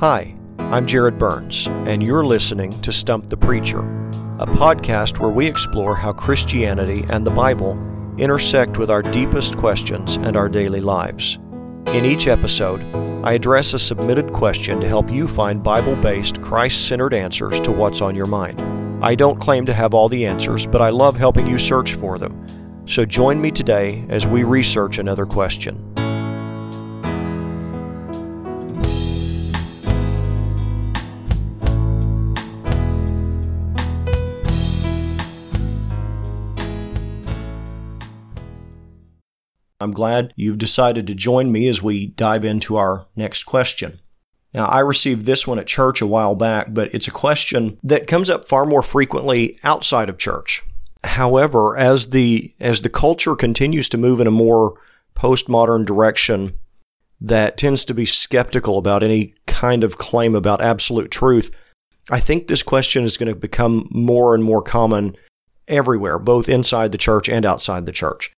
Hi, I'm Jared Byrns, and you're listening to Stump the Preacher, a podcast where we explore how Christianity and the Bible intersect with our deepest questions and our daily lives. In each episode, I address a submitted question to help you find Bible based, Christ centered answers to what's on your mind. I don't claim to have all the answers, but I love helping you search for them. So join me today as we research another question. I'm glad you've decided to join me as we dive into our next question. Now, I received this one at church a while back, but it's a question that comes up far more frequently outside of church. However, as the as the culture continues to move in a more postmodern direction that tends to be skeptical about any kind of claim about absolute truth, I think this question is going to become more and more common everywhere, both inside the church and outside the church.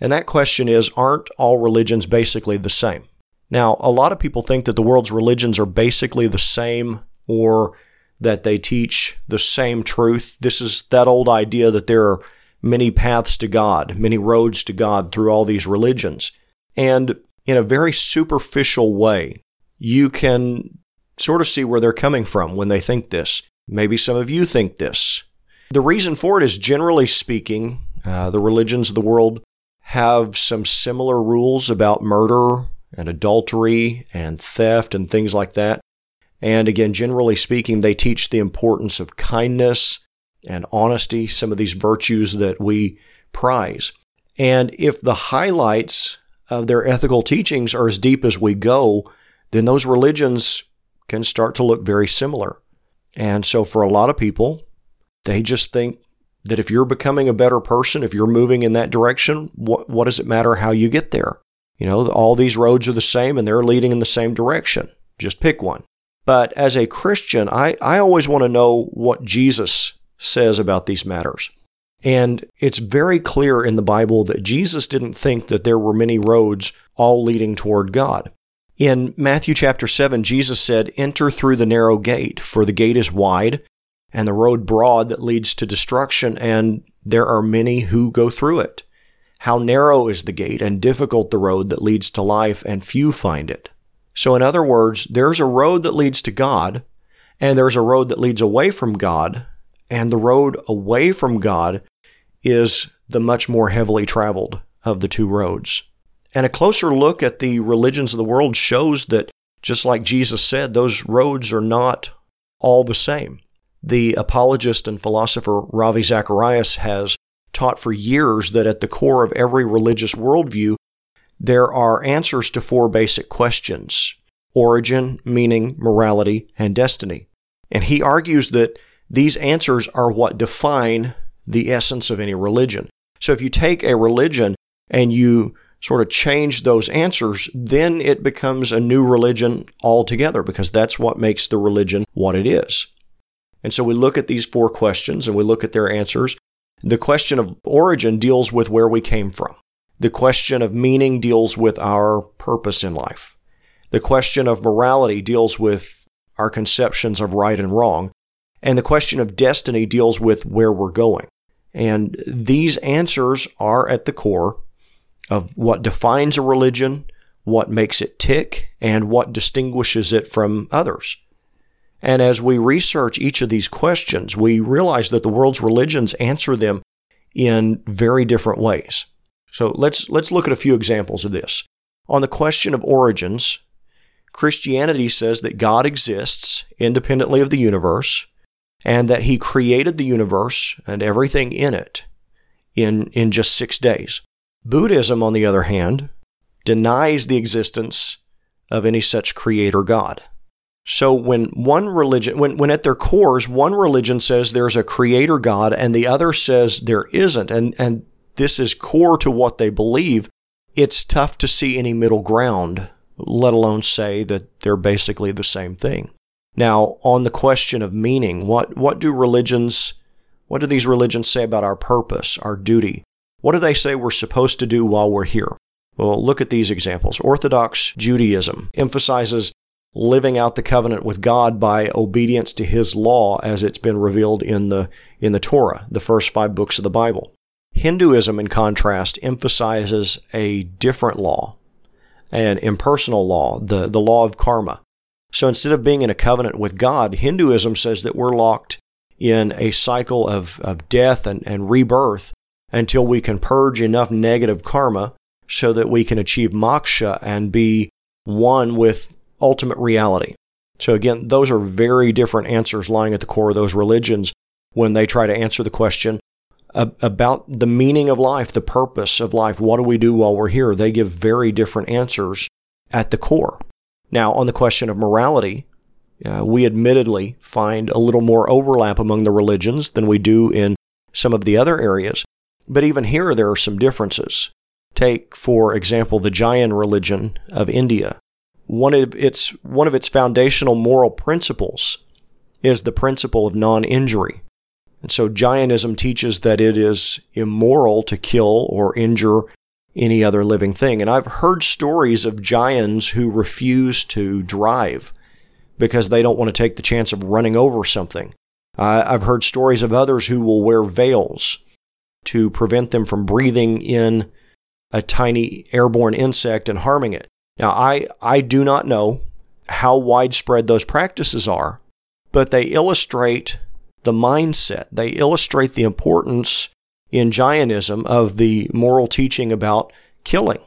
And that question is Aren't all religions basically the same? Now, a lot of people think that the world's religions are basically the same or that they teach the same truth. This is that old idea that there are many paths to God, many roads to God through all these religions. And in a very superficial way, you can sort of see where they're coming from when they think this. Maybe some of you think this. The reason for it is generally speaking, uh, the religions of the world have some similar rules about murder and adultery and theft and things like that. And again, generally speaking, they teach the importance of kindness and honesty, some of these virtues that we prize. And if the highlights of their ethical teachings are as deep as we go, then those religions can start to look very similar. And so for a lot of people, they just think that if you're becoming a better person, if you're moving in that direction, what, what does it matter how you get there? You know, all these roads are the same and they're leading in the same direction. Just pick one. But as a Christian, I, I always want to know what Jesus says about these matters. And it's very clear in the Bible that Jesus didn't think that there were many roads all leading toward God. In Matthew chapter 7, Jesus said, Enter through the narrow gate, for the gate is wide and the road broad that leads to destruction, and there are many who go through it. How narrow is the gate and difficult the road that leads to life, and few find it. So, in other words, there's a road that leads to God, and there's a road that leads away from God, and the road away from God is the much more heavily traveled of the two roads. And a closer look at the religions of the world shows that, just like Jesus said, those roads are not all the same. The apologist and philosopher Ravi Zacharias has taught for years that at the core of every religious worldview, there are answers to four basic questions origin, meaning, morality, and destiny. And he argues that these answers are what define the essence of any religion. So if you take a religion and you sort of change those answers, then it becomes a new religion altogether because that's what makes the religion what it is. And so we look at these four questions and we look at their answers. The question of origin deals with where we came from. The question of meaning deals with our purpose in life. The question of morality deals with our conceptions of right and wrong. And the question of destiny deals with where we're going. And these answers are at the core of what defines a religion, what makes it tick, and what distinguishes it from others. And as we research each of these questions, we realize that the world's religions answer them in very different ways. So let's, let's look at a few examples of this. On the question of origins, Christianity says that God exists independently of the universe and that he created the universe and everything in it in, in just six days. Buddhism, on the other hand, denies the existence of any such creator God. So when one religion, when, when at their cores, one religion says there's a creator God and the other says there isn't, and, and this is core to what they believe, it's tough to see any middle ground, let alone say that they're basically the same thing. Now, on the question of meaning, what, what do religions, what do these religions say about our purpose, our duty? What do they say we're supposed to do while we're here? Well, look at these examples. Orthodox Judaism emphasizes living out the covenant with God by obedience to his law as it's been revealed in the in the Torah, the first 5 books of the Bible. Hinduism in contrast emphasizes a different law, an impersonal law, the the law of karma. So instead of being in a covenant with God, Hinduism says that we're locked in a cycle of, of death and, and rebirth until we can purge enough negative karma so that we can achieve moksha and be one with ultimate reality. So, again, those are very different answers lying at the core of those religions when they try to answer the question about the meaning of life, the purpose of life. What do we do while we're here? They give very different answers at the core. Now, on the question of morality, uh, we admittedly find a little more overlap among the religions than we do in some of the other areas. But even here, there are some differences. Take, for example, the Jain religion of India. One of its, one of its foundational moral principles is the principle of non injury. And so Jainism teaches that it is immoral to kill or injure any other living thing. And I've heard stories of Jains who refuse to drive because they don't want to take the chance of running over something. Uh, I've heard stories of others who will wear veils to prevent them from breathing in a tiny airborne insect and harming it. Now, I, I do not know how widespread those practices are, but they illustrate the mindset. They illustrate the importance in Jainism of the moral teaching about killing.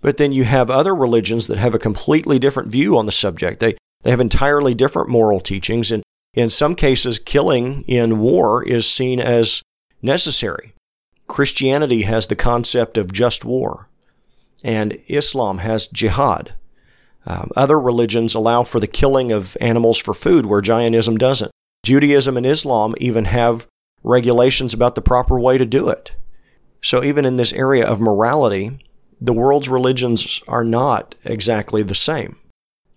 But then you have other religions that have a completely different view on the subject. They, they have entirely different moral teachings. And in some cases, killing in war is seen as necessary. Christianity has the concept of just war, and Islam has jihad. Um, other religions allow for the killing of animals for food, where Jainism doesn't. Judaism and Islam even have regulations about the proper way to do it. So, even in this area of morality, the world's religions are not exactly the same.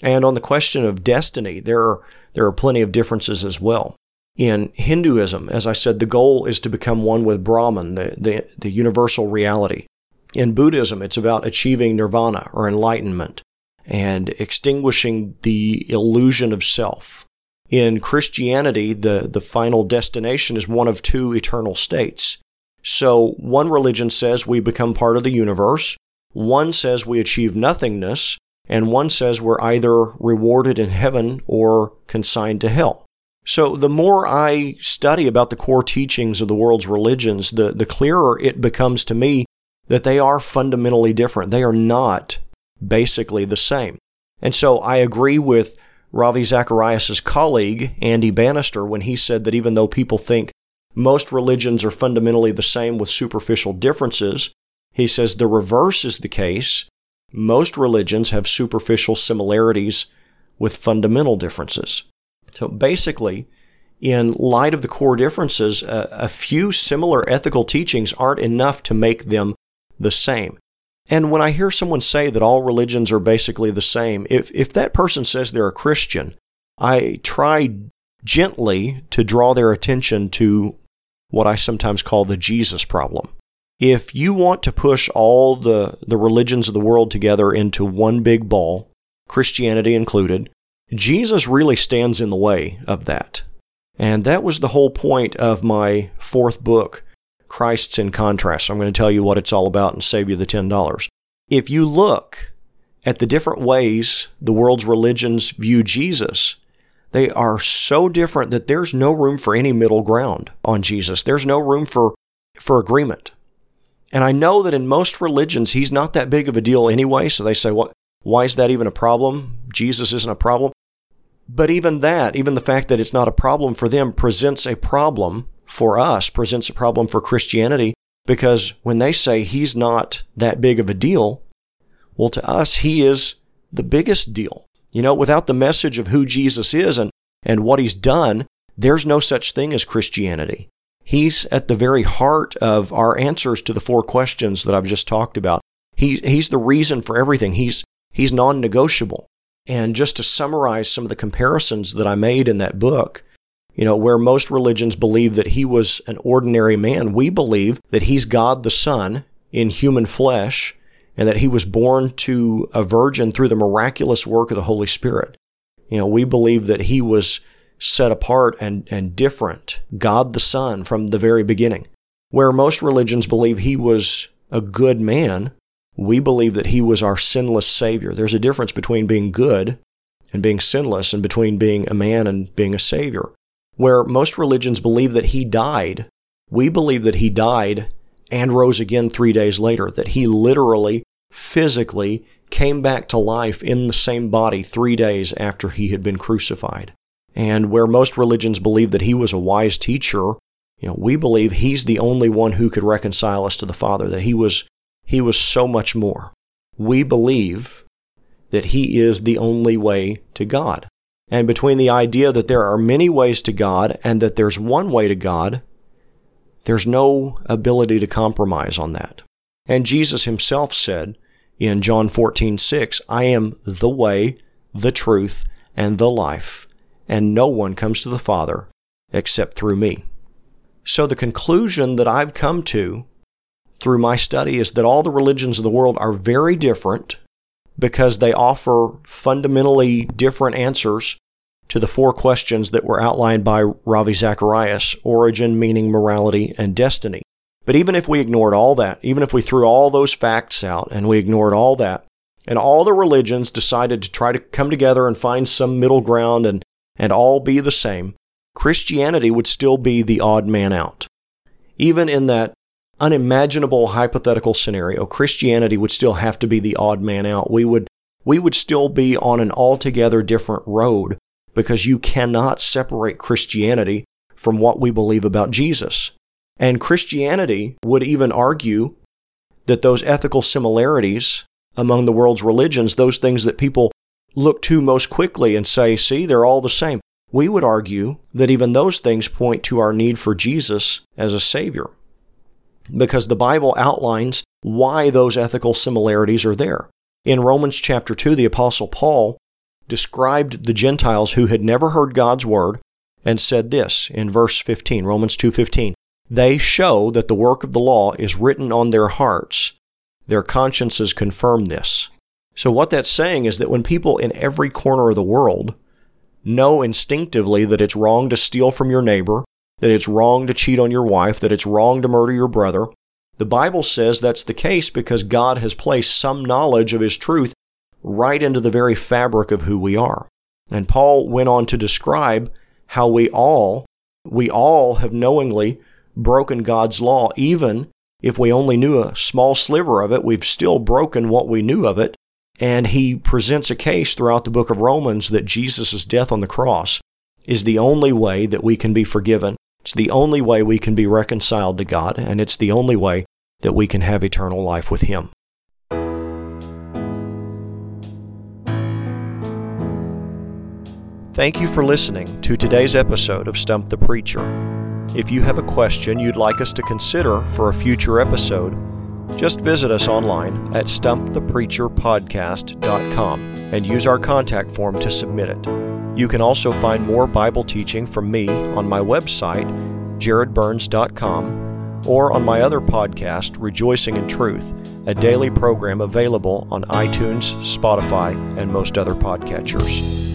And on the question of destiny, there are, there are plenty of differences as well. In Hinduism, as I said, the goal is to become one with Brahman, the, the, the universal reality. In Buddhism, it's about achieving nirvana or enlightenment and extinguishing the illusion of self. In Christianity, the, the final destination is one of two eternal states. So one religion says we become part of the universe, one says we achieve nothingness, and one says we're either rewarded in heaven or consigned to hell. So the more I study about the core teachings of the world's religions, the, the clearer it becomes to me that they are fundamentally different. They are not basically the same. And so I agree with Ravi Zacharias' colleague, Andy Bannister, when he said that even though people think most religions are fundamentally the same with superficial differences, he says the reverse is the case. Most religions have superficial similarities with fundamental differences. So basically, in light of the core differences, a, a, few similar ethical teachings aren't enough to make them the same. And when I hear someone say that all religions are basically the same, if, if that person says they're a Christian, I try gently to draw their attention to what I sometimes call the Jesus problem. If you want to push all the, the religions of the world together into one big ball, Christianity included, Jesus really stands in the way of that. And that was the whole point of my fourth book, Christ's in Contrast. I'm going to tell you what it's all about and save you the $10. If you look at the different ways the world's religions view Jesus, they are so different that there's no room for any middle ground on Jesus. There's no room for, for agreement. And I know that in most religions, he's not that big of a deal anyway. So they say, what, why is that even a problem? Jesus isn't a problem. But even that, even the fact that it's not a problem for them, presents a problem for us, presents a problem for Christianity, because when they say he's not that big of a deal, well, to us, he is the biggest deal. You know, without the message of who Jesus is and, and what he's done, there's no such thing as Christianity. He's at the very heart of our answers to the four questions that I've just talked about. He, he's the reason for everything. He's, he's non negotiable. And just to summarize some of the comparisons that I made in that book, you know, where most religions believe that he was an ordinary man, we believe that he's God the Son in human flesh and that he was born to a virgin through the miraculous work of the Holy Spirit. You know, we believe that he was set apart and, and different, God the Son, from the very beginning. Where most religions believe he was a good man, we believe that he was our sinless Savior. There's a difference between being good and being sinless and between being a man and being a Savior. Where most religions believe that he died, we believe that he died and rose again three days later, that he literally, physically came back to life in the same body three days after he had been crucified. And where most religions believe that he was a wise teacher, you know, we believe he's the only one who could reconcile us to the Father, that he was he was so much more. We believe that he is the only way to God. And between the idea that there are many ways to God and that there's one way to God, there's no ability to compromise on that. And Jesus himself said in John 14, 6, I am the way, the truth, and the life, and no one comes to the Father except through me. So the conclusion that I've come to through my study is that all the religions of the world are very different because they offer fundamentally different answers to the four questions that were outlined by Ravi Zacharias origin, meaning, morality, and destiny. But even if we ignored all that, even if we threw all those facts out and we ignored all that, and all the religions decided to try to come together and find some middle ground and, and all be the same, Christianity would still be the odd man out. Even in that unimaginable hypothetical scenario, Christianity would still have to be the odd man out. We would, we would still be on an altogether different road because you cannot separate Christianity from what we believe about Jesus. And Christianity would even argue that those ethical similarities among the world's religions, those things that people look to most quickly and say, see, they're all the same. We would argue that even those things point to our need for Jesus as a Savior. Because the Bible outlines why those ethical similarities are there. In Romans chapter 2, the Apostle Paul described the Gentiles who had never heard God's word and said this in verse 15, Romans 2:15, they show that the work of the law is written on their hearts. Their consciences confirm this. So what that's saying is that when people in every corner of the world know instinctively that it's wrong to steal from your neighbor, that it's wrong to cheat on your wife, that it's wrong to murder your brother, the Bible says that's the case because God has placed some knowledge of His truth right into the very fabric of who we are. And Paul went on to describe how we all, we all have knowingly broken God's law, even if we only knew a small sliver of it, we've still broken what we knew of it. And he presents a case throughout the book of Romans that Jesus' death on the cross is the only way that we can be forgiven. It's the only way we can be reconciled to God, and it's the only way that we can have eternal life with Him. Thank you for listening to today's episode of Stump the Preacher. If you have a question you'd like us to consider for a future episode, just visit us online at stumpthepreacherpodcast.com and use our contact form to submit it. You can also find more Bible teaching from me on my website, jaredbyrns.com, or on my other podcast, Rejoicing in Truth, a daily program available on iTunes, Spotify, and most other podcatchers.